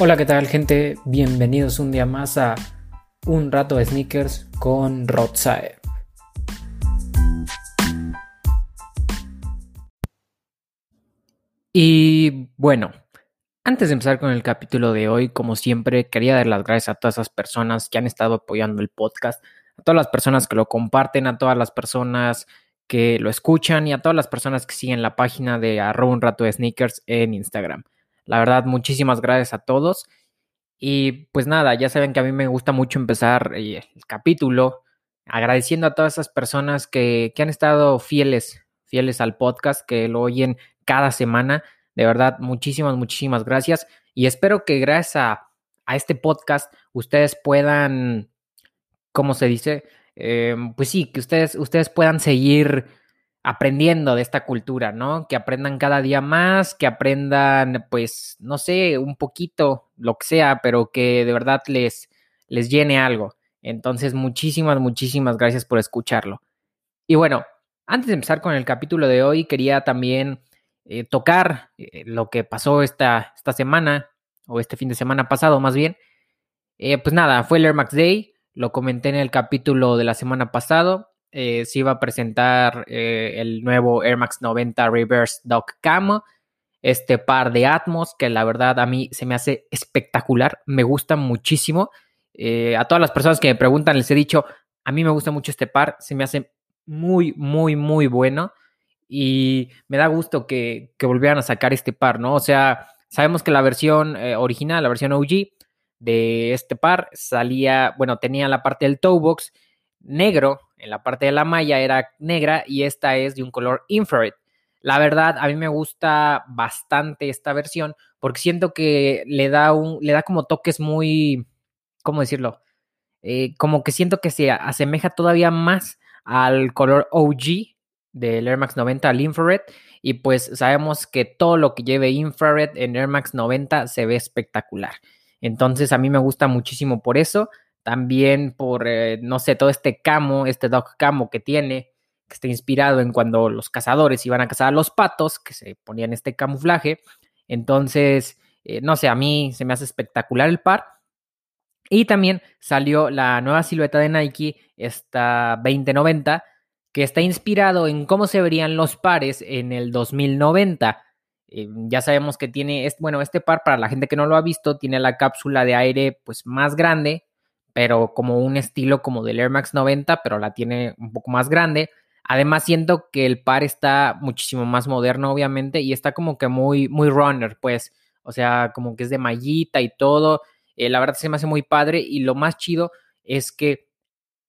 Hola, ¿qué tal gente? Bienvenidos un día más a Un rato de sneakers con Rotsae. Y bueno, antes de empezar con el capítulo de hoy, como siempre, quería dar las gracias a todas esas personas que han estado apoyando el podcast, a todas las personas que lo comparten, a todas las personas que lo escuchan y a todas las personas que siguen la página de arroba un rato de sneakers en Instagram. La verdad, muchísimas gracias a todos. Y pues nada, ya saben que a mí me gusta mucho empezar eh, el capítulo agradeciendo a todas esas personas que, han estado fieles, fieles al podcast, que lo oyen cada semana. De verdad, muchísimas, muchísimas gracias. Y espero que gracias a, este podcast ustedes puedan, ¿cómo se dice? Em, pues sí, que ustedes, ustedes puedan seguir aprendiendo de esta cultura, ¿no? Que aprendan cada día más, que aprendan, pues, no sé, un poquito, lo que sea, pero que de verdad les, les llene algo. Entonces, muchísimas, muchísimas gracias por escucharlo. Y bueno, antes de empezar con el capítulo de hoy, quería también eh, tocar eh, lo que pasó esta, esta semana, o este fin de semana pasado más bien. Eh, pues nada, fue el Air Max Day, lo comenté en el capítulo de la semana pasado. Eh, se iba a presentar eh, el nuevo Air Max 90 Reverse Dog Camo, este par de Atmos que la verdad a mí se me hace espectacular, me gusta muchísimo. Eh, a todas las personas que me preguntan les he dicho, a mí me gusta mucho este par, se me hace muy, muy, muy bueno y me da gusto que, que volvieran a sacar este par, ¿no? O sea, sabemos que la versión original, la versión OG de este par salía, bueno, tenía la parte del toe box negro, en la parte de la malla era negra y esta es de un color infrared. La verdad, a mí me gusta bastante esta versión porque siento que le da un, le da como toques muy, ¿cómo decirlo? Eh, como que siento que se asemeja todavía más al color OG del Air Max 90 al infrared y pues sabemos que todo lo que lleve infrared en Air Max 90 se ve espectacular. Entonces a mí me gusta muchísimo por eso también por, eh, no sé, todo este camo, este dog camo que tiene, que está inspirado en cuando los cazadores iban a cazar a los patos, que se ponían este camuflaje. Entonces, eh, no sé, a mí se me hace espectacular el par. Y también salió la nueva silueta de Nike, esta 2090, que está inspirado en cómo se verían los pares en el 2090. Eh, ya sabemos que tiene, bueno, este par, para la gente que no lo ha visto, tiene la cápsula de aire pues más grande, pero como un estilo como del Air Max 90, pero la tiene un poco más grande. Además, siento que el par está muchísimo más moderno, obviamente, y está como que muy, muy runner, pues. O sea, como que es de mallita y todo. Eh, la verdad se me hace muy padre. Y lo más chido es que,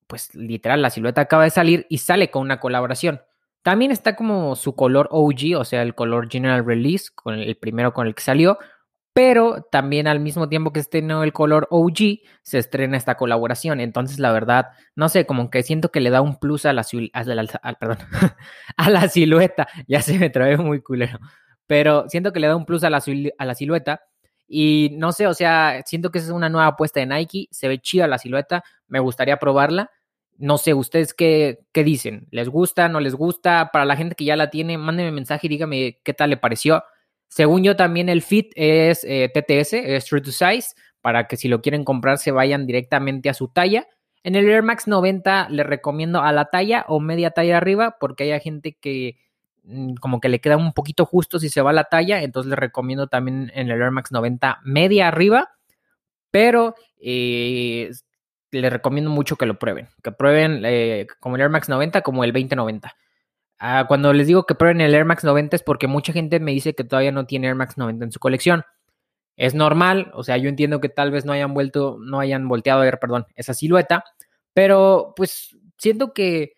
pues, literal, la silueta acaba de salir y sale con una colaboración. También está como su color OG, o sea, el color General Release, con el primero con el que salió pero también al mismo tiempo que estrenó el color OG, se estrena esta colaboración. Entonces, la verdad, no sé, como que siento que le da un plus a la, perdón, a la silueta. Ya se me trae muy culero. Pero siento que le da un plus a la, a la silueta. Y no sé, o sea, siento que es una nueva apuesta de Nike. Se ve chida la silueta. Me gustaría probarla. No sé, ¿ustedes qué, qué dicen? ¿Les gusta? ¿No les gusta? Para la gente que ya la tiene, mándenme mensaje y dígame qué tal le pareció. Según yo, también el fit es eh, TTS, es True to Size, para que si lo quieren comprar se vayan directamente a su talla. En el Air Max 90 le recomiendo a la talla o media talla arriba, porque hay gente que mm, como que le queda un poquito justo si se va a la talla, entonces le recomiendo también en el Air Max 90 media arriba, pero eh, les recomiendo mucho que lo prueben, que prueben eh, como el Air Max 90 como el 2090. Ah, cuando les digo que prueben el Air Max 90 es porque mucha gente me dice que todavía no tiene Air Max 90 en su colección. Es normal, o sea, yo entiendo que tal vez no hayan vuelto, no hayan volteado a ver, perdón, esa silueta, pero pues siento que,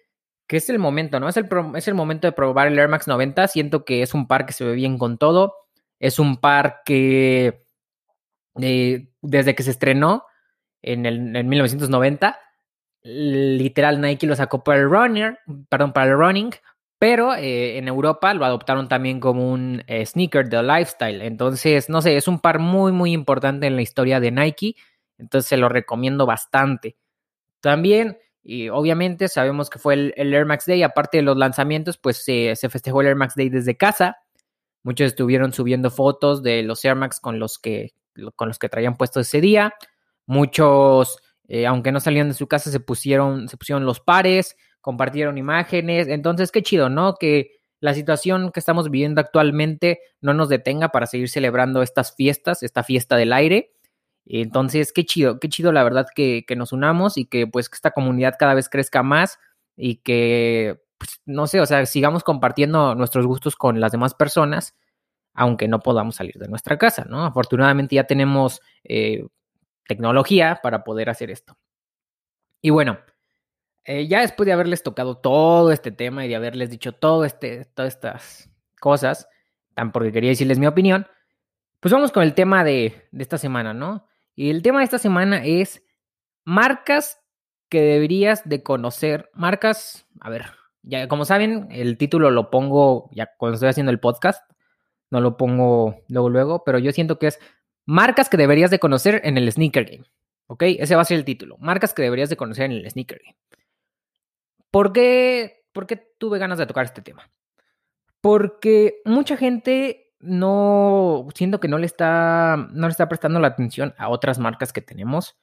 que es el momento, ¿no? Es el, es el momento de probar el Air Max 90. Siento que es un par que se ve bien con todo. Es un par que eh, desde que se estrenó en, el, en 1990, literal Nike lo sacó para el runner, perdón, para el running, pero eh, en Europa lo adoptaron también como un eh, sneaker de lifestyle. Entonces, no sé, es un par muy, muy importante en la historia de Nike. Entonces, se lo recomiendo bastante. También, y obviamente, sabemos que fue el, Air Max Day. Aparte de los lanzamientos, pues se festejó el Air Max Day desde casa. Muchos estuvieron subiendo fotos de los Air Max con los que con los que traían puestos ese día. Muchos, eh, aunque no salían de su casa, se pusieron, se pusieron los pares, compartieron imágenes. Entonces, qué chido, ¿no? Que la situación que estamos viviendo actualmente no nos detenga para seguir celebrando estas fiestas, esta fiesta del aire. Entonces, qué chido, qué chido la verdad que, que nos unamos y que pues que esta comunidad cada vez crezca más y que, pues, no sé, o sea, sigamos compartiendo nuestros gustos con las demás personas, aunque no podamos salir de nuestra casa, ¿no? Afortunadamente ya tenemos eh, tecnología para poder hacer esto. Y bueno, eh, ya después de haberles tocado todo este tema y de haberles dicho todo este, todas estas cosas, tan porque quería decirles mi opinión, pues vamos con el tema de, de esta semana, ¿no? Y el tema de esta semana es marcas que deberías de conocer. Marcas, a ver, ya como saben, el título lo pongo ya cuando estoy haciendo el podcast, no lo pongo luego luego, pero yo siento que es marcas que deberías de conocer en el sneaker game. ¿Ok? Ese va a ser el título. Marcas que deberías de conocer en el sneaker game. ¿Por qué, ¿Por qué tuve ganas de tocar este tema? Porque mucha gente no, siento que no le está, no le está prestando la atención a otras marcas que tenemos.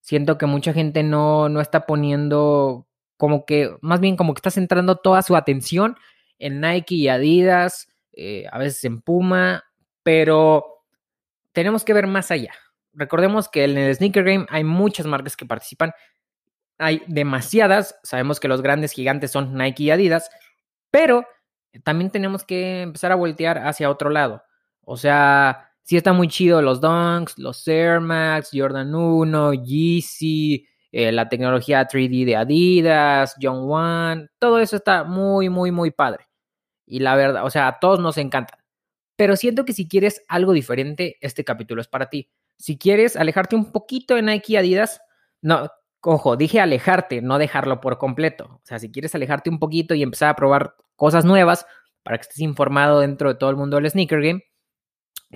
Siento que mucha gente no, no está poniendo como que, más bien como que está centrando toda su atención en Nike y Adidas, eh, a veces en Puma, pero tenemos que ver más allá. Recordemos que en el sneaker game hay muchas marcas que participan, hay demasiadas, sabemos que los grandes gigantes son Nike y Adidas, pero también tenemos que empezar a voltear hacia otro lado. O sea, sí está muy chido los Dunks, los Air Max, Jordan 1, Yeezy, eh, la tecnología 3D de Adidas, John One, todo eso está muy, muy, muy padre. Y la verdad, o sea, a todos nos encantan. Pero siento que si quieres algo diferente, este capítulo es para ti. Si quieres alejarte un poquito de Nike y Adidas, no, ojo, dije alejarte, no dejarlo por completo. O sea, si quieres alejarte un poquito y empezar a probar cosas nuevas para que estés informado dentro de todo el mundo del sneaker game,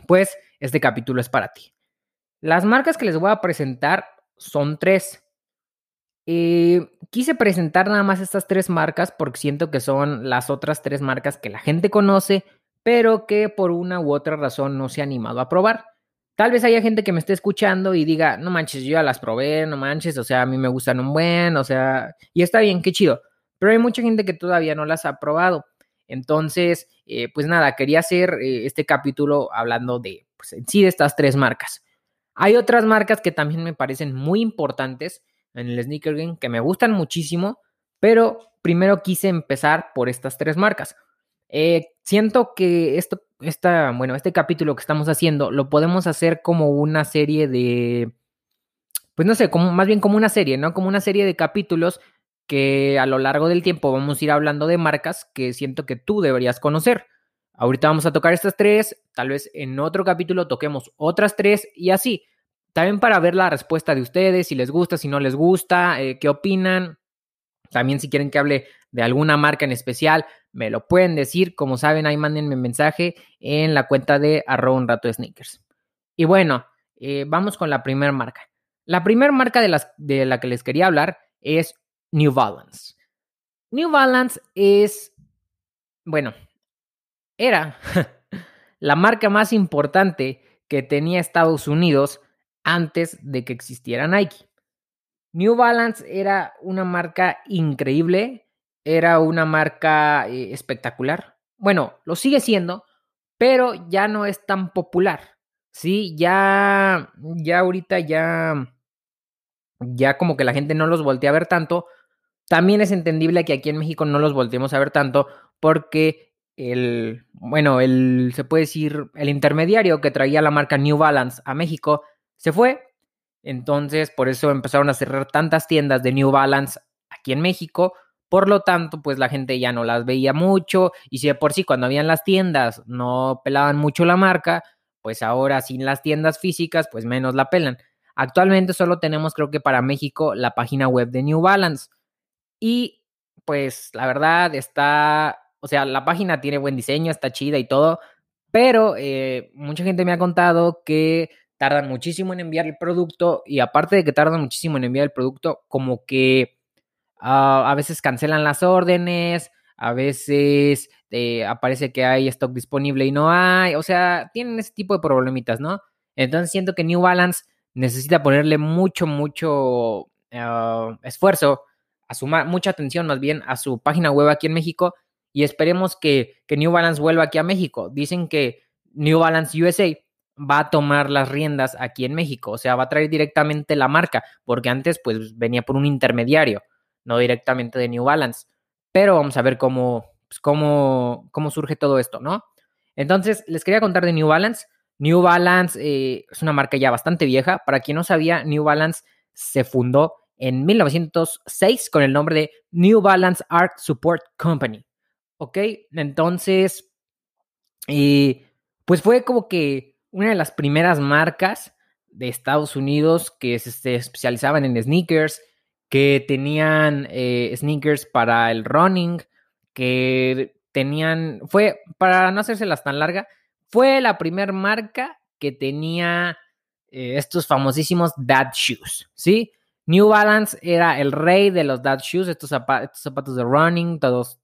pues este capítulo es para ti. Las marcas que les voy a presentar son tres. Eh, quise presentar nada más estas tres marcas porque siento que son las otras tres marcas que la gente conoce, pero que por una u otra razón no se ha animado a probar. Tal vez haya gente que me esté escuchando y diga, no manches, yo ya las probé, no manches, o sea, a mí me gustan un buen, o sea, y está bien, qué chido pero hay mucha gente que todavía no las ha probado. Entonces, eh, pues nada, quería hacer eh, este capítulo hablando de, pues en sí, de estas tres marcas. Hay otras marcas que también me parecen muy importantes en el sneaker game, que me gustan muchísimo, pero primero quise empezar por estas tres marcas. Eh, siento que esto, esta, bueno, este capítulo que estamos haciendo lo podemos hacer como una serie de, pues no sé, como, más bien como una serie, ¿no? Como una serie de capítulos que a lo largo del tiempo vamos a ir hablando de marcas que siento que tú deberías conocer. Ahorita vamos a tocar estas tres, tal vez en otro capítulo toquemos otras tres y así. También para ver la respuesta de ustedes, si les gusta, si no les gusta, eh, qué opinan. También si quieren que hable de alguna marca en especial, me lo pueden decir. Como saben, ahí mándenme mensaje en la cuenta de arroba un rato sneakers. Y bueno, eh, vamos con la primera marca. La primera marca de, las, de la que les quería hablar es New Balance. New Balance es, bueno, era la marca más importante que tenía Estados Unidos antes de que existiera Nike. New Balance era una marca increíble, era una marca eh, espectacular. Bueno, lo sigue siendo, pero ya no es tan popular. Sí, ya, ya ahorita ya, ya como que la gente no los voltea a ver tanto también es entendible que aquí en México no los volteemos a ver tanto porque el, bueno, el, se puede decir, el intermediario que traía la marca New Balance a México se fue. Entonces, por eso empezaron a cerrar tantas tiendas de New Balance aquí en México. Por lo tanto, pues la gente ya no las veía mucho. Y si de por sí cuando habían las tiendas no pelaban mucho la marca, pues ahora sin las tiendas físicas, pues menos la pelan. Actualmente solo tenemos, creo que para México, la página web de New Balance. Y pues la verdad está, o sea, la página tiene buen diseño, está chida y todo, pero eh, mucha gente me ha contado que tardan muchísimo en enviar el producto y aparte de que tardan muchísimo en enviar el producto, como que ah, a veces cancelan las órdenes, a veces eh, aparece que hay stock disponible y no hay, o sea, tienen ese tipo de problemitas, ¿no? Entonces siento que New Balance necesita ponerle mucho, mucho uh, esfuerzo, a sumar mucha atención más bien a su página web aquí en México y esperemos que, que New Balance vuelva aquí a México. Dicen que New Balance USA va a tomar las riendas aquí en México, o sea, va a traer directamente la marca, porque antes pues venía por un intermediario, no directamente de New Balance. Pero vamos a ver cómo, pues, cómo, cómo surge todo esto, ¿no? Entonces, les quería contar de New Balance. New Balance eh, es una marca ya bastante vieja. Para quien no sabía, New Balance se fundó en 1906 con el nombre de New Balance Art Support Company. ¿Ok? Entonces, eh, pues fue como que una de las primeras marcas de Estados Unidos que se especializaban en sneakers, que tenían eh, sneakers para el running, que tenían, fue, para no hacérselas tan larga, fue la primera marca que tenía eh, estos famosísimos dad shoes, ¿sí? New Balance era el rey de los dad shoes, estos, zapatos, de running, todos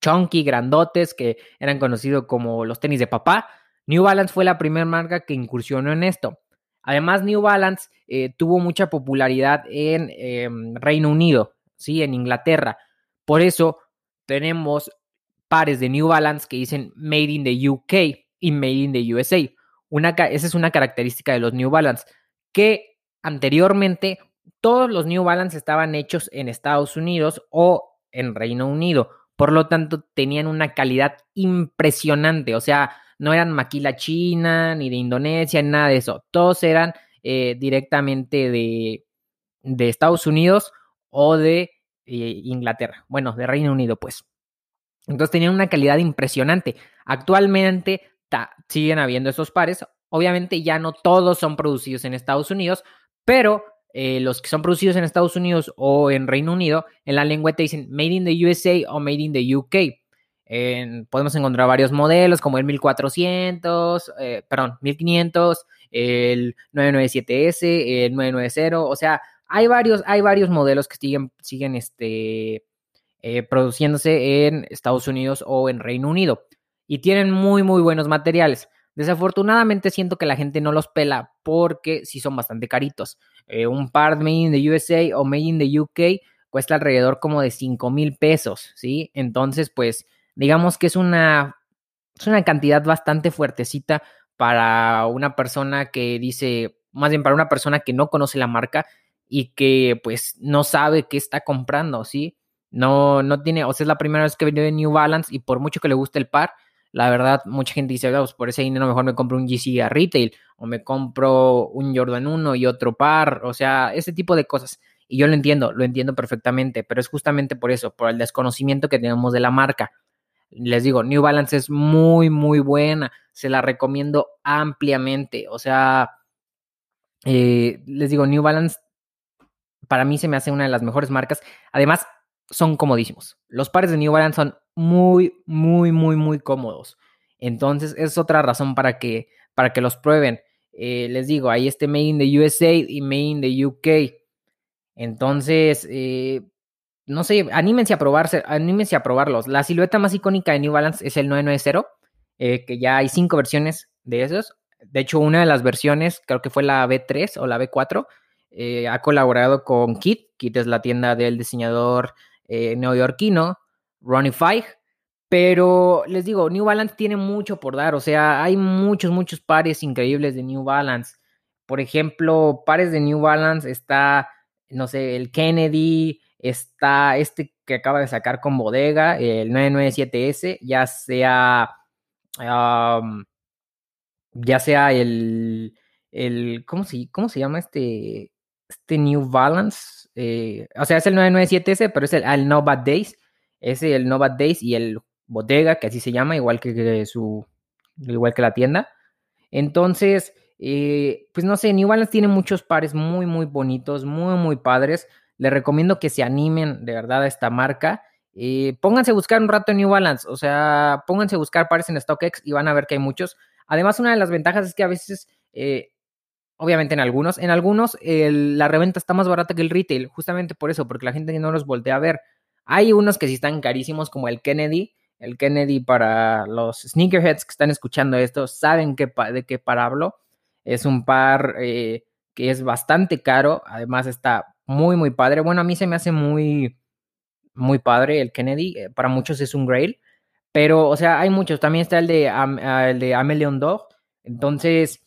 chunky, grandotes, que eran conocidos como los tenis de papá. New Balance fue la primera marca que incursionó en esto. Además, New Balance eh, tuvo mucha popularidad en em, Reino Unido, ¿sí? En Inglaterra. Por eso tenemos pares de New Balance que dicen Made in the UK y Made in the USA. Esa es una característica de los New Balance, que anteriormente todos los New Balance estaban hechos en Estados Unidos o en Reino Unido. Por lo tanto, tenían una calidad impresionante. O sea, no eran maquila china, ni de Indonesia, ni nada de eso. Todos eran eh, directamente de, de, Estados Unidos o de eh, Inglaterra. Bueno, de Reino Unido, pues. Entonces tenían una calidad impresionante. Actualmente siguen habiendo esos pares. Obviamente ya no todos son producidos en Estados Unidos, pero eh, los que son producidos en Estados Unidos o en Reino Unido, en la lengüeta dicen Made in the USA o Made in the UK. Podemos encontrar varios modelos como el 1400, eh, perdón, 1500, el 997S, el 990, o sea, hay varios, hay varios modelos que siguen, siguen este, eh, produciéndose en Estados Unidos o en Reino Unido y tienen muy, muy buenos materiales. Desafortunadamente siento que la gente no los pela porque sí son bastante caritos. Eh, un par Made in the USA o Made in the UK cuesta alrededor como de 5 mil pesos, ¿sí? Entonces, pues, digamos que es una, es una cantidad bastante fuertecita para una persona que dice, más bien para una persona que no conoce la marca y que pues no sabe qué está comprando, ¿sí? No, no tiene, o sea, es la primera vez que venido de New Balance y por mucho que le guste el par, la verdad, mucha gente dice, pues por ese dinero mejor me compro un GC a retail o me compro un Jordan 1 y otro par, o sea, ese tipo de cosas. Y yo lo entiendo, lo entiendo perfectamente, pero es justamente por eso, por el desconocimiento que tenemos de la marca. Les digo, New Balance es muy, muy buena, se la recomiendo ampliamente, o sea, eh, les digo, New Balance para mí se me hace una de las mejores marcas. Además, son comodísimos. Los pares de New Balance son muy, muy, muy, muy cómodos. Entonces, es otra razón para que, para que los prueben. Eh, les digo, ahí este Made in the USA y Made in the UK. Entonces, eh, no sé, anímense a probarse, anímense a probarlos. La silueta más icónica de New Balance es el 990, eh, que ya hay cinco versiones de esos. De hecho, una de las versiones, creo que fue la B3 o la B4, ha colaborado con Kit. Kit es la tienda del diseñador eh, neoyorquino, Ronnie Five. Pero les digo, New Balance tiene mucho por dar. O sea, hay muchos, muchos pares increíbles de New Balance. Por ejemplo, pares de New Balance está, no sé, el Kennedy, está este que acaba de sacar con bodega, el 997S, ya sea, ya sea el, el ¿cómo se, ¿cómo se llama este, este New Balance? Eh, o sea, es el 997S, pero es el, No Bad Days. Es el No Bad Days y el Bodega, que así se llama, igual que, su, igual que la tienda. Entonces, eh, pues no sé, New Balance tiene muchos pares muy, muy bonitos, muy, muy padres. Les recomiendo que se animen de verdad a esta marca. Eh, pónganse a buscar un rato en New Balance, o sea, pónganse a buscar pares en StockX y van a ver que hay muchos. Además, una de las ventajas es que a veces Obviamente en algunos, en algunos la reventa está más barata que el retail, justamente por eso, porque la gente no los voltea a ver. Hay unos que sí están carísimos, como el Kennedy. El Kennedy para los sneakerheads que están escuchando esto, saben que, de qué para hablo. Es un par eh, que es bastante caro. Además está muy, muy padre. Bueno, a mí se me hace muy, muy padre el Kennedy. Eh, para muchos es un grail. Pero, o sea, hay muchos. También está el de, ah, el de Amelion Dog. Entonces,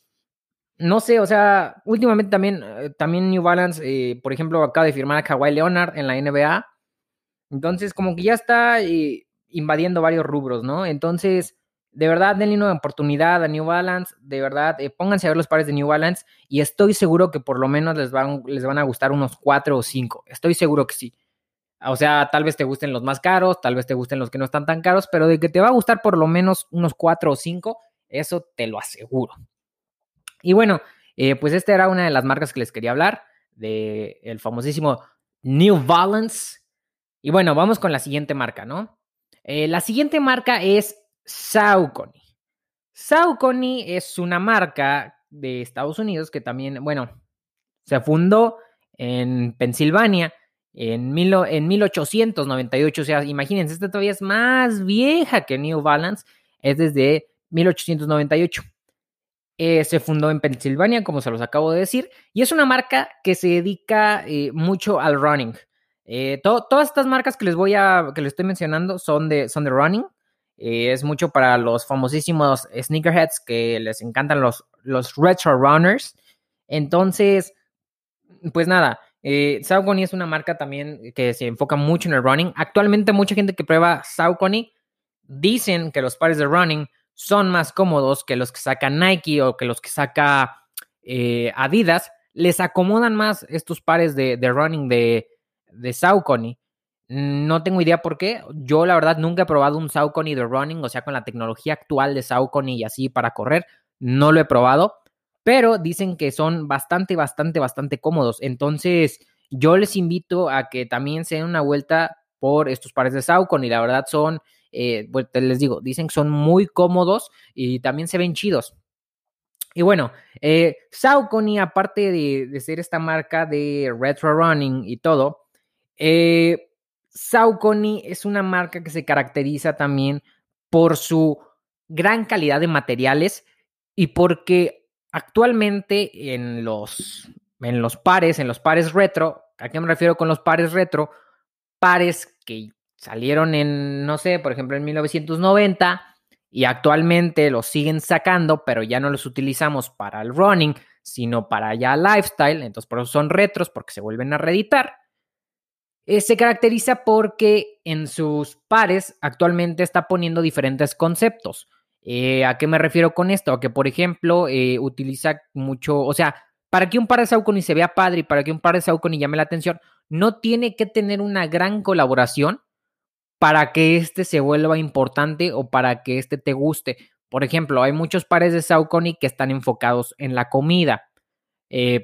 no sé, o sea, últimamente también, eh, también New Balance, eh, por ejemplo, acaba de firmar a Kawhi Leonard en la NBA. Entonces, como que ya está invadiendo varios rubros, ¿no? Entonces, de verdad, denle una oportunidad a New Balance. De verdad, pónganse a ver los pares de New Balance y estoy seguro que por lo menos les van, les van a gustar unos cuatro o cinco. Estoy seguro que sí. O sea, tal vez te gusten los más caros, tal vez te gusten los que no están tan caros, pero de que te va a gustar por lo menos unos cuatro o cinco, eso te lo aseguro. Y bueno, eh, pues esta era una de las marcas que les quería hablar, del el famosísimo New Balance. Y bueno, vamos con la siguiente marca, ¿no? Eh, la siguiente marca es Saucony. Saucony es una marca de Estados Unidos que también, bueno, se fundó en Pensilvania en, mil, en 1898. O sea, imagínense, esta todavía es más vieja que New Balance, es desde 1898. Eh, se fundó en Pensilvania, como se los acabo de decir, y es una marca que se dedica eh, mucho al running. Eh, todas estas marcas que les voy a, que les estoy mencionando son de, son de running. Es mucho para los famosísimos sneakerheads que les encantan los, los retro runners. Entonces, pues nada, Saucony es una marca también que se enfoca mucho en el running. Actualmente mucha gente que prueba Saucony dicen que los pares de running son más cómodos que los que saca Nike o que los que saca eh, Adidas, les acomodan más estos pares de, running de, de Saucony. No tengo idea por qué. Yo, la verdad, nunca he probado un Saucony de running, o sea, con la tecnología actual de Saucony y así para correr. No lo he probado, pero dicen que son bastante, bastante, bastante cómodos. Entonces, yo les invito a que también se den una vuelta por estos pares de Saucony. La verdad, son eh, pues les digo, dicen que son muy cómodos y también se ven chidos. Y bueno, eh, Saucony, aparte de, ser esta marca de retro running y todo, eh, Saucony es una marca que se caracteriza también por su gran calidad de materiales y porque actualmente en los, en los pares, en los pares retro, ¿a qué me refiero con los pares retro? Pares que salieron en, no sé, por ejemplo, en 1990 y actualmente los siguen sacando, pero ya no los utilizamos para el running, sino para ya lifestyle, entonces por eso son retros, porque se vuelven a reeditar. Eh, se caracteriza porque en sus pares actualmente está poniendo diferentes conceptos. Eh, ¿A qué me refiero con esto? A que, por ejemplo, eh, utiliza mucho, o sea, para que un par de Saucony se vea padre y para que un par de Saucony llame la atención, no tiene que tener una gran colaboración para que este se vuelva importante o para que este te guste. Por ejemplo, hay muchos pares de Saucony que están enfocados en la comida.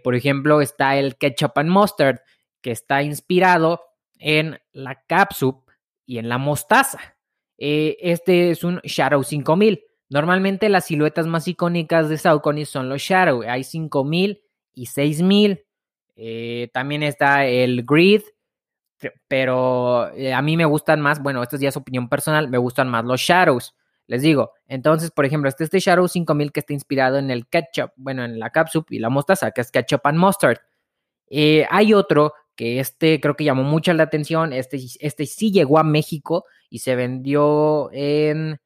Por ejemplo, está el ketchup and mustard, que está inspirado en la capsup y en la mostaza. Eh, este es un Shadow 5000. Normalmente las siluetas más icónicas de Saucony son los Shadow. Hay 5000 y 6000. Eh, también está el Grid, pero eh, a mí me gustan más, bueno, esto ya es opinión personal, me gustan más los Shadows. Les digo, entonces, por ejemplo, este, este Shadow 5000 que está inspirado en el ketchup, bueno, en la capsup y la mostaza, que es ketchup and mustard. Eh, hay otro que este creo que llamó mucho la atención, este, este sí llegó a México y se vendió en,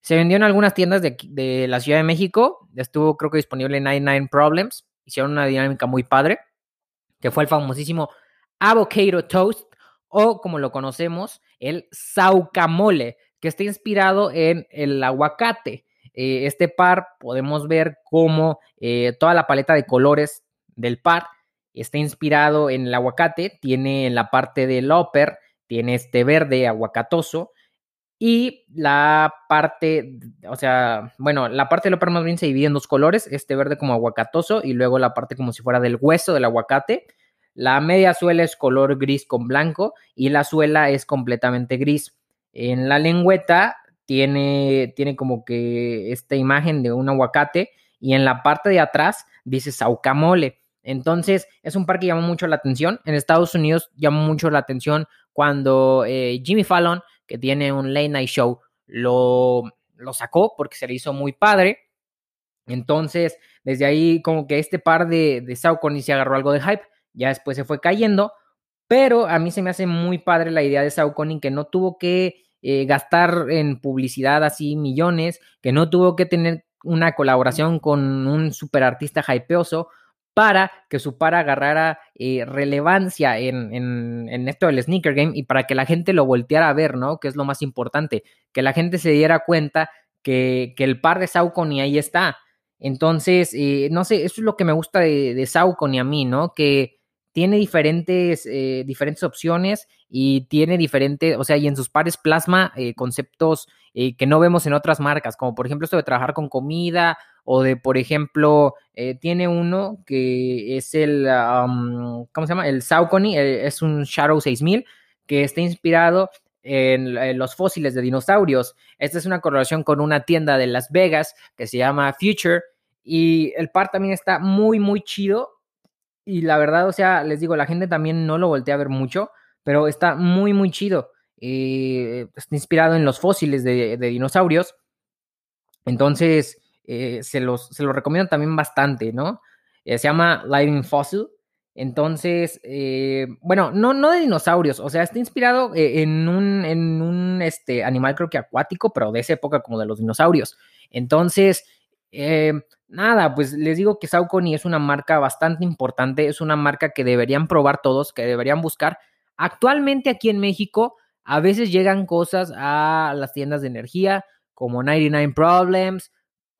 se vendió en algunas tiendas de, de la Ciudad de México, estuvo creo que disponible en 99 Problems, hicieron una dinámica muy padre, que fue el famosísimo Avocado Toast, o como lo conocemos, el saucamole, que está inspirado en el aguacate. Eh, este par podemos ver cómo eh, toda la paleta de colores del par está inspirado en el aguacate, tiene en la parte del upper, tiene este verde aguacatoso y la parte, o sea, bueno, la parte del upper más bien se divide en dos colores, este verde como aguacatoso y luego la parte como si fuera del hueso del aguacate la media suela es color gris con blanco y la suela es completamente gris. En la lengüeta tiene, tiene como que esta imagen de un aguacate y en la parte de atrás dice saucamole. Entonces es un par que llama mucho la atención. En Estados Unidos llamó mucho la atención cuando eh, Jimmy Fallon, que tiene un late night show, lo, lo sacó porque se le hizo muy padre. Entonces, desde ahí como que este par de, de Saucony se agarró algo de hype, ya después se fue cayendo, pero a mí se me hace muy padre la idea de Saucony que no tuvo que eh, gastar en publicidad así millones, que no tuvo que tener una colaboración con un super artista hypeoso para que su par agarrara eh, relevancia en, en, esto del sneaker game y para que la gente lo volteara a ver, ¿no? Que es lo más importante, que la gente se diera cuenta que, que el par de Saucony ahí está. Entonces, eh, no sé, eso es lo que me gusta de, de Saucony a mí, ¿no? Que tiene diferentes, eh, diferentes opciones y tiene diferentes, o sea, y en sus pares plasma eh, conceptos que no vemos en otras marcas, como por ejemplo esto de trabajar con comida o de, por ejemplo, tiene uno que es el, ¿cómo se llama? El Saucony, es un Shadow 6000 que está inspirado en, los fósiles de dinosaurios. Esta es una correlación con una tienda de Las Vegas que se llama Future y el par también está muy, muy chido y la verdad, o sea, les digo, la gente también no lo voltea a ver mucho, pero está muy, muy chido. Eh, está inspirado en los fósiles de, dinosaurios. Entonces, eh, se, los, se recomiendo también bastante, ¿no? Eh, se llama Lightning Fossil. Entonces, bueno, no, no de dinosaurios, o sea, está inspirado en un, en un este, animal creo que acuático, pero de esa época como de los dinosaurios. Entonces, eh, nada, pues les digo que Saucony es una marca bastante importante, es una marca que deberían probar todos, que deberían buscar. Actualmente aquí en México a veces llegan cosas a las tiendas de energía como 99 Problems,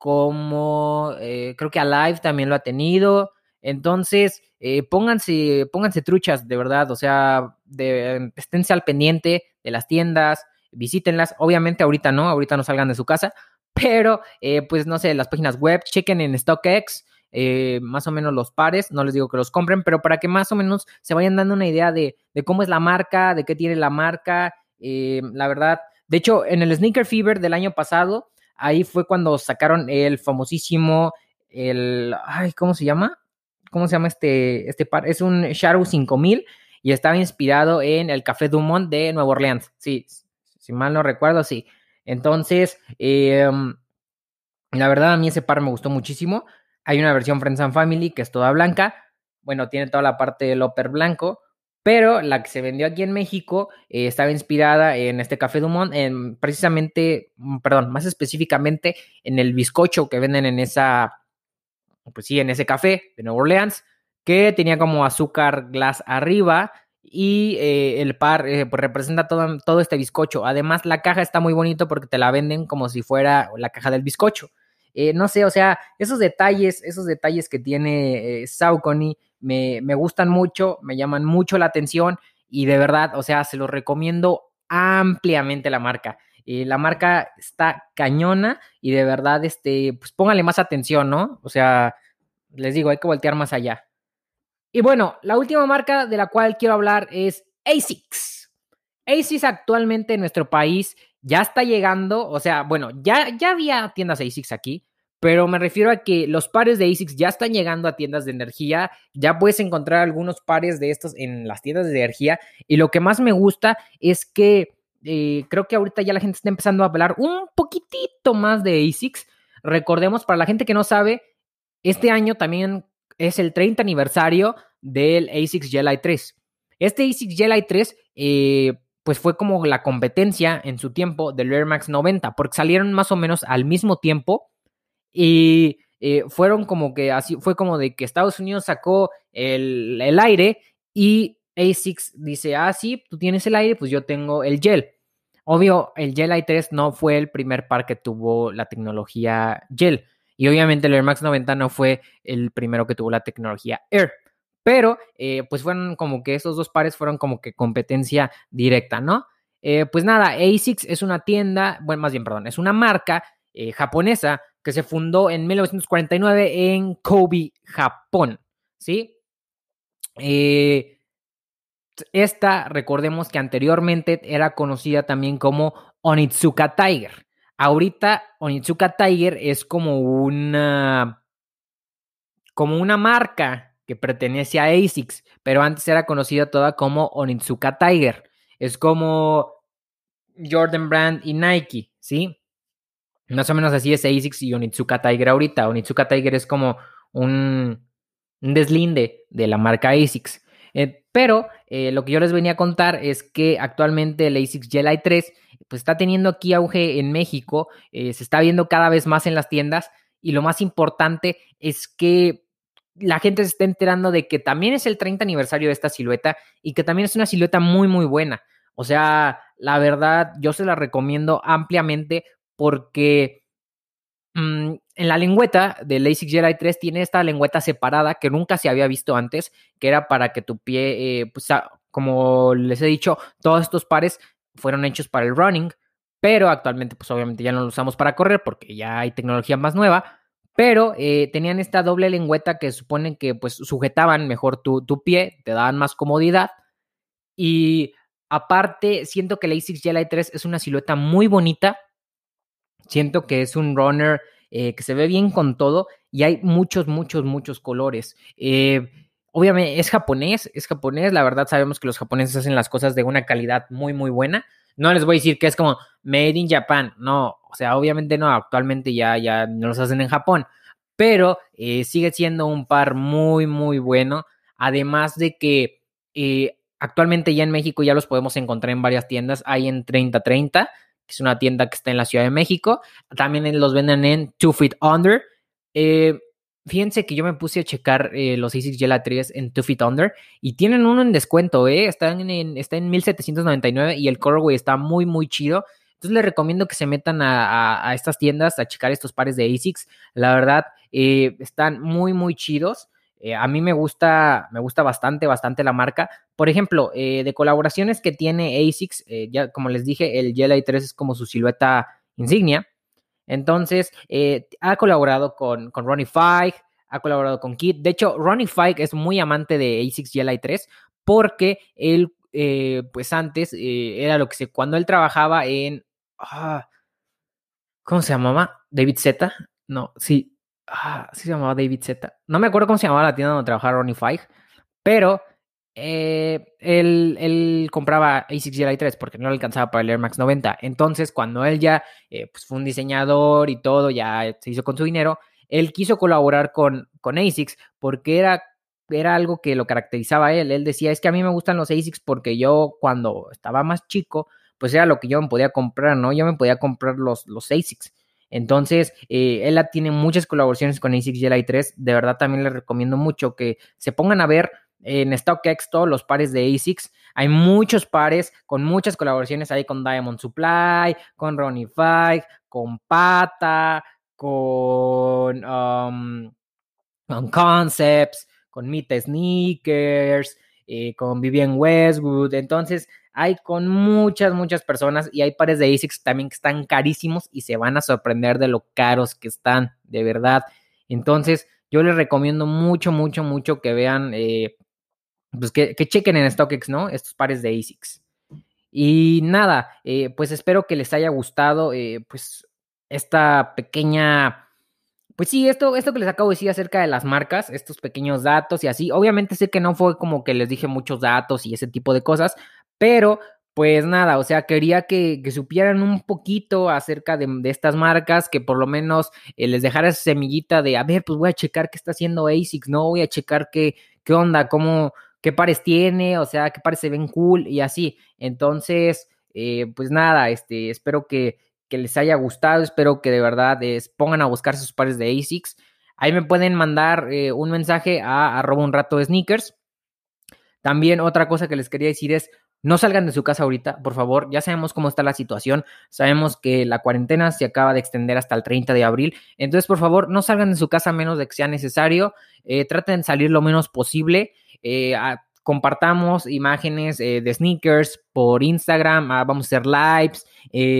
como eh, creo que Alive también lo ha tenido. Entonces, eh, pónganse, pónganse truchas, de verdad, o sea, de, esténse al pendiente de las tiendas, visítenlas. Obviamente ahorita no, ahorita no salgan de su casa, pero eh, pues no sé, las páginas web, chequen en StockX. Más o menos los pares, no les digo que los compren, pero para que más o menos se vayan dando una idea de, cómo es la marca, de qué tiene la marca, la verdad. De hecho, en el Sneaker Fever del año pasado, ahí fue cuando sacaron el famosísimo, el, ay, ¿cómo se llama? ¿Cómo se llama este, este par? Es un Shadow 5000 y estaba inspirado en el Café Dumont de Nueva Orleans. Sí, si mal no recuerdo, sí. Entonces, em, la verdad a mí ese par me gustó muchísimo. Hay una versión Friends and Family que es toda blanca. Bueno, tiene toda la parte del upper blanco. Pero la que se vendió aquí en México eh, estaba inspirada en este Café Dumont, en precisamente, mm, perdón, más específicamente en el bizcocho que venden en esa, pues sí, en ese café de Nueva Orleans, que tenía como azúcar glass arriba y eh, el par eh, pues representa todo, todo, este bizcocho. Además, la caja está muy bonito porque te la venden como si fuera la caja del bizcocho. No sé, o sea, esos detalles, esos detalles que tiene Saucony me, me, gustan mucho, me llaman mucho la atención y de verdad, o sea, se los recomiendo ampliamente la marca. la marca está cañona y de verdad, este, pues pónganle más atención, ¿no? O sea, les digo, hay que voltear más allá. Y bueno, la última marca de la cual quiero hablar es ASICS. ASICS actualmente en nuestro país ya está llegando, o sea, bueno, ya, ya había tiendas ASICS aquí, pero me refiero a que los pares de ASICS ya están llegando a tiendas de energía, ya puedes encontrar algunos pares de estos en las tiendas de energía y lo que más me gusta es que eh, creo que ahorita ya la gente está empezando a hablar un poquitito más de ASICS. Recordemos, para la gente que no sabe, este año también es el 30 aniversario del ASICS Jelly 3. Este ASICS Jelly 3, eh, pues fue como la competencia en su tiempo del Air Max 90, porque salieron más o menos al mismo tiempo y eh, fueron como que así, fue como de que Estados Unidos sacó el, el aire y ASICS dice, ah, sí, tú tienes el aire, pues yo tengo el gel. Obvio, el Gel i3 no fue el primer par que tuvo la tecnología gel. Y obviamente el Air Max 90 no fue el primero que tuvo la tecnología Air. Pero, eh, pues fueron como que esos dos pares fueron como que competencia directa, ¿no? Eh, pues nada, ASICS es una tienda, bueno, más bien, perdón, es una marca japonesa que se fundó en 1949 en Kobe, Japón, ¿sí? esta, recordemos que anteriormente era conocida también como Onitsuka Tiger. Ahorita Onitsuka Tiger es como una como una marca que pertenece a ASICS, pero antes era conocida toda como Onitsuka Tiger. Es como Jordan Brand y Nike, ¿sí? Más o menos así es ASICS y Onitsuka Tiger ahorita. Onitsuka Tiger es como un, deslinde de la marca ASICS. Eh, pero eh, lo que yo les venía a contar es que actualmente el ASICS Jelly 3 pues está teniendo aquí auge en México, eh, se está viendo cada vez más en las tiendas y lo más importante es que la gente se está enterando de que también es el 30 aniversario de esta silueta y que también es una silueta muy muy buena. O sea, la verdad yo se la recomiendo ampliamente porque mm, en la lengüeta del ASICS Jedi 3 tiene esta lengüeta separada que nunca se había visto antes, que era para que tu pie, eh, pues como les he dicho, todos estos pares fueron hechos para el running, pero actualmente pues obviamente ya no lo usamos para correr porque ya hay tecnología más nueva, pero eh, tenían esta doble lengüeta que suponen que pues sujetaban mejor tu, tu, pie, te daban más comodidad y aparte siento que el ASICS Jedi 3 es una silueta muy bonita, siento que es un runner eh, que se ve bien con todo y hay muchos, muchos, muchos colores. Eh, Obviamente es japonés, es japonés, la verdad sabemos que los japoneses hacen las cosas de una calidad muy, muy buena. No les voy a decir que es como Made in Japan, no, o sea, obviamente no, actualmente ya, ya no los hacen en Japón, pero eh, sigue siendo un par muy, muy bueno. Además de que actualmente ya en México ya los podemos encontrar en varias tiendas, hay en 3030, que es una tienda que está en la Ciudad de México, también los venden en Two Feet Under. Eh, Fíjense que yo me puse a checar eh, los ASICS Gela 3 en Two Feet Under y tienen uno en descuento, ¿eh? Están en, está en 1799 y el colorway está muy, muy chido. Entonces les recomiendo que se metan a, estas tiendas a checar estos pares de ASICS. La verdad, eh, están muy, muy chidos. Eh, a mí me gusta, me gusta bastante, bastante la marca. Por ejemplo, de colaboraciones que tiene ASICS, ya como les dije, el Gela 3 es como su silueta insignia. Entonces, eh, ha colaborado con, con Ronnie Fike, ha colaborado con Kid. De hecho, Ronnie Fike es muy amante de A6 GLI 3 porque él, eh, pues antes, eh, era lo que se, cuando él trabajaba en, ah, ¿cómo se llamaba? David Z. No, sí, ah, sí se llamaba David Z. No me acuerdo cómo se llamaba la tienda donde trabajaba Ronnie Fike, pero eh, él, compraba ASICS GLI 3 porque no le alcanzaba para el Air Max 90. Entonces, cuando él ya eh, pues fue un diseñador y todo, ya se hizo con su dinero, él quiso colaborar con, con ASICS porque era, era algo que lo caracterizaba a él. Él decía, es que a mí me gustan los ASICS porque yo cuando estaba más chico, pues era lo que yo me podía comprar, ¿no? Yo me podía comprar los, los ASICS. Entonces, eh, él tiene muchas colaboraciones con ASICS GLI 3. De verdad, también les recomiendo mucho que se pongan a ver en StockX todos los pares de ASICS. Hay muchos pares con muchas colaboraciones ahí con Diamond Supply, con Ronnie Five, con Pata, con, um, con Concepts, con Mita Sneakers, eh, con Vivian Westwood. Entonces, hay con muchas, muchas personas y hay pares de ASICS también que están carísimos y se van a sorprender de lo caros que están, de verdad. Entonces, yo les recomiendo mucho, mucho, mucho que vean eh, pues que, chequen en StockX, ¿no? Estos pares de ASICS. Y nada, eh, pues espero que les haya gustado, eh, pues, esta pequeña, pues sí, esto, esto que les acabo de decir acerca de las marcas, estos pequeños datos y así. Obviamente sé que no fue como que les dije muchos datos y ese tipo de cosas, pero pues nada, o sea, quería que, supieran un poquito acerca de, estas marcas, que por lo menos eh, les dejara esa semillita de, a ver, pues voy a checar qué está haciendo ASICS, ¿no? Voy a checar qué, qué onda, cómo, qué pares tiene, o sea, qué pares se ven cool y así. Entonces, eh, pues nada, este, espero que, les haya gustado, espero que de verdad pongan a buscar sus pares de ASICS. Ahí me pueden mandar eh, un mensaje a arroba un rato de sneakers. También otra cosa que les quería decir es, no salgan de su casa ahorita, por favor. Ya sabemos cómo está la situación. Sabemos que la cuarentena se acaba de extender hasta el 30 de abril. Entonces, por favor, no salgan de su casa a menos de que sea necesario. Eh, traten de salir lo menos posible. Eh, compartamos imágenes eh, de sneakers por Instagram, ah, vamos a hacer lives,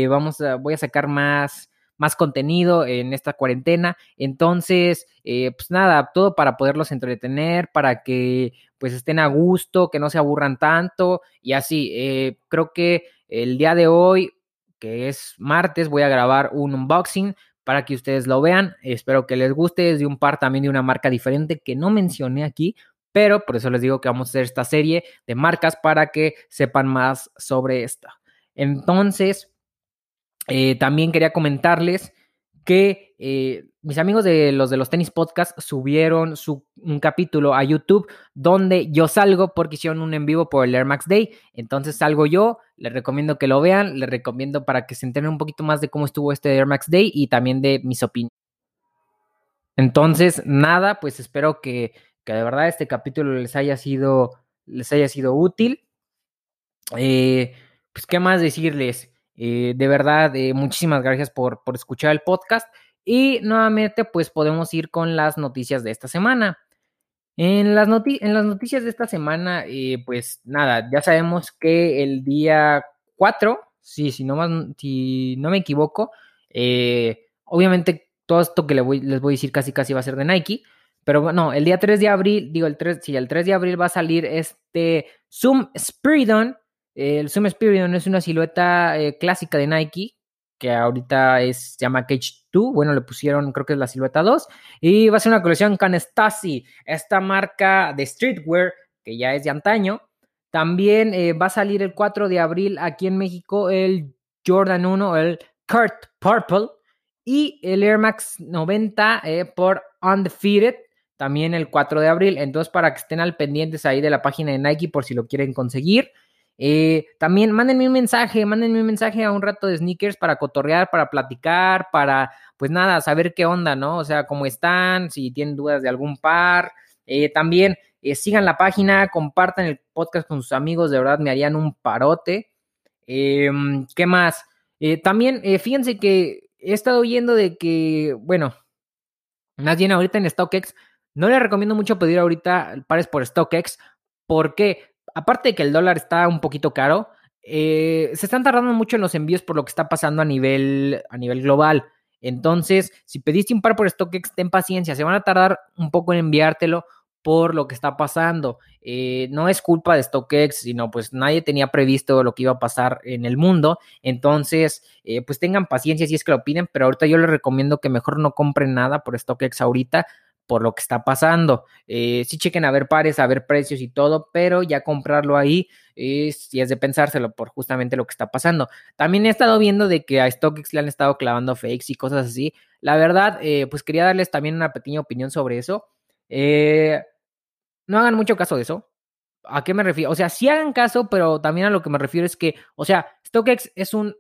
vamos a, voy a sacar más, más contenido en esta cuarentena. Entonces, pues nada, todo para poderlos entretener, para que pues estén a gusto, que no se aburran tanto y así. creo que el día de hoy, que es martes, voy a grabar un unboxing para que ustedes lo vean. Espero que les guste. Es de un par también de una marca diferente que no mencioné aquí, pero por eso les digo que vamos a hacer esta serie de marcas para que sepan más sobre esta. Entonces, eh, también quería comentarles que eh, mis amigos de los de los tenis podcast subieron su, un capítulo a YouTube donde yo salgo porque hicieron un en vivo por el Air Max Day. Entonces salgo yo, les recomiendo que lo vean, les recomiendo para que se enteren un poquito más de cómo estuvo este Air Max Day y también de mis opiniones. Entonces, nada, pues espero que, que de verdad este capítulo les haya sido, les haya sido útil. Eh, pues, ¿qué más decirles? Eh, de verdad, eh, muchísimas gracias por, por escuchar el podcast. Y nuevamente, pues podemos ir con las noticias de esta semana. En las, en las noticias de esta semana, pues nada, ya sabemos que el día 4, sí, si, no más, si no me equivoco, obviamente todo esto que les voy, a decir casi casi va a ser de Nike, pero bueno, el día 3 de abril, digo el 3, sí, el 3 de abril va a salir este Zoom Spiridon el Zoom Spiridon es una silueta eh, clásica de Nike, que ahorita es, se llama Cage 2. Bueno, le pusieron, creo que es la silueta 2. Y va a ser una colección con Stasi, esta marca de streetwear que ya es de antaño. También eh, va a salir el 4 de abril aquí en México el Jordan 1, el Kurt Purple. Y el Air Max 90 eh, por Undefeated, también el 4 de abril. Entonces, para que estén al pendientes ahí de la página de Nike por si lo quieren conseguir. Eh, también mándenme un mensaje, mándenme un mensaje a un rato de sneakers para cotorrear, para platicar, para, pues nada, saber qué onda, ¿no? O sea, cómo están, si tienen dudas de algún par. Eh, también eh, sigan la página, compartan el podcast con sus amigos, de verdad me harían un parote. Em, ¿Qué más? también, fíjense que he estado oyendo de que, bueno, más bien ahorita en StockX, no les recomiendo mucho pedir ahorita pares por StockX. ¿Por qué? Aparte de que el dólar está un poquito caro, eh, se están tardando mucho en los envíos por lo que está pasando a nivel, a nivel global. Entonces, si pediste un par por StockX, ten paciencia, se van a tardar un poco en enviártelo por lo que está pasando. Eh, no es culpa de StockX, sino pues nadie tenía previsto lo que iba a pasar en el mundo. Entonces, eh, pues tengan paciencia si es que lo piden, pero ahorita yo les recomiendo que mejor no compren nada por StockX ahorita por lo que está pasando. Eh, sí chequen a ver pares, a ver precios y todo, pero ya comprarlo ahí es, si es de pensárselo por justamente lo que está pasando. También he estado viendo de que a StockX le han estado clavando fakes y cosas así. La verdad, eh, pues quería darles también una pequeña opinión sobre eso. Eh, no hagan mucho caso de eso. ¿A qué me refiero? O sea, sí hagan caso, pero también a lo que me refiero es que, o sea, StockX es un,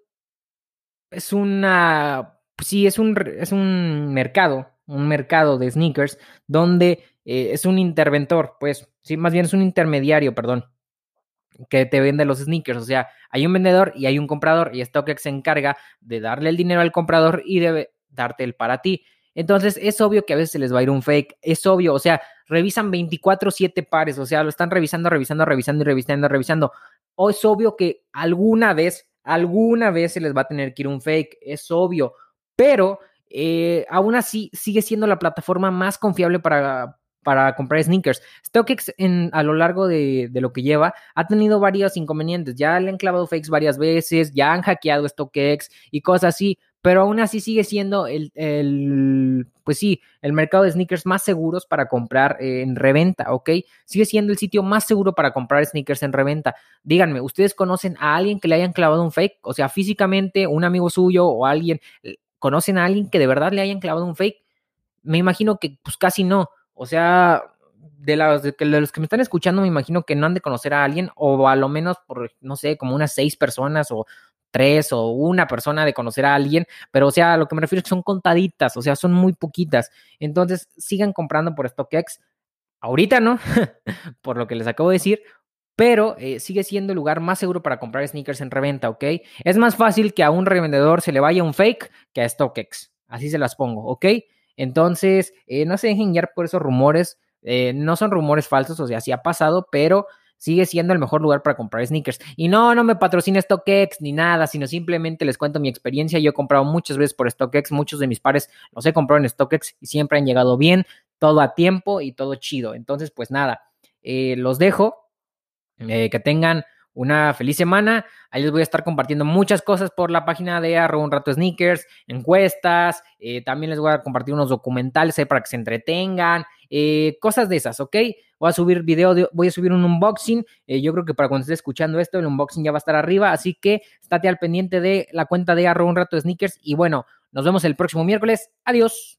es una, sí, es un, es un mercado un mercado de sneakers donde eh, es un interventor, pues, sí, más bien es un intermediario, perdón, que te vende los sneakers. O sea, hay un vendedor y hay un comprador y StockX se encarga de darle el dinero al comprador y debe darte el para ti. Entonces es obvio que a veces se les va a ir un fake, es obvio, o sea, revisan 24/7 pares, o sea, lo están revisando, revisando, revisando y revisando, revisando. O es obvio que alguna vez, alguna vez se les va a tener que ir un fake, es obvio, pero eh, aún así sigue siendo la plataforma más confiable para, para comprar sneakers. StockX a lo largo de, lo que lleva ha tenido varios inconvenientes. Ya le han clavado fakes varias veces, ya han hackeado StockX y cosas así, pero aún así sigue siendo el, el pues sí, el mercado de sneakers más seguros para comprar en reventa, ¿ok? Sigue siendo el sitio más seguro para comprar sneakers en reventa. Díganme, ¿ustedes conocen a alguien que le hayan clavado un fake? O sea, físicamente, un amigo suyo o alguien ¿Conocen a alguien que de verdad le hayan clavado un fake? Me imagino que pues casi no. O sea, de los, que me están escuchando, me imagino que no han de conocer a alguien, o a lo menos por, no sé, como unas seis personas o tres o una persona de conocer a alguien, pero o sea, a lo que me refiero es que son contaditas, o sea, son muy poquitas. Entonces, sigan comprando por StockX. Ahorita no, por lo que les acabo de decir, pero eh, sigue siendo el lugar más seguro para comprar sneakers en reventa, ¿ok? Es más fácil que a un revendedor se le vaya un fake que a StockX. Así se las pongo, ¿ok? Entonces, eh, no se dejen guiar por esos rumores. Eh, no son rumores falsos, o sea, sí ha pasado, pero sigue siendo el mejor lugar para comprar sneakers. Y no, no me patrocina StockX ni nada, sino simplemente les cuento mi experiencia. Yo he comprado muchas veces por StockX, muchos de mis pares los he comprado en StockX y siempre han llegado bien, todo a tiempo y todo chido. Entonces, pues nada, los dejo. Eh, que tengan una feliz semana. Ahí les voy a estar compartiendo muchas cosas por la página de arroba un rato sneakers, encuestas, eh, también les voy a compartir unos documentales para que se entretengan, eh, cosas de esas, ¿ok? Voy a subir video, voy a subir un unboxing, yo creo que para cuando estés escuchando esto, el unboxing ya va a estar arriba, así que estate al pendiente de la cuenta de arroba un rato sneakers y bueno, Nos vemos el próximo miércoles. Adiós.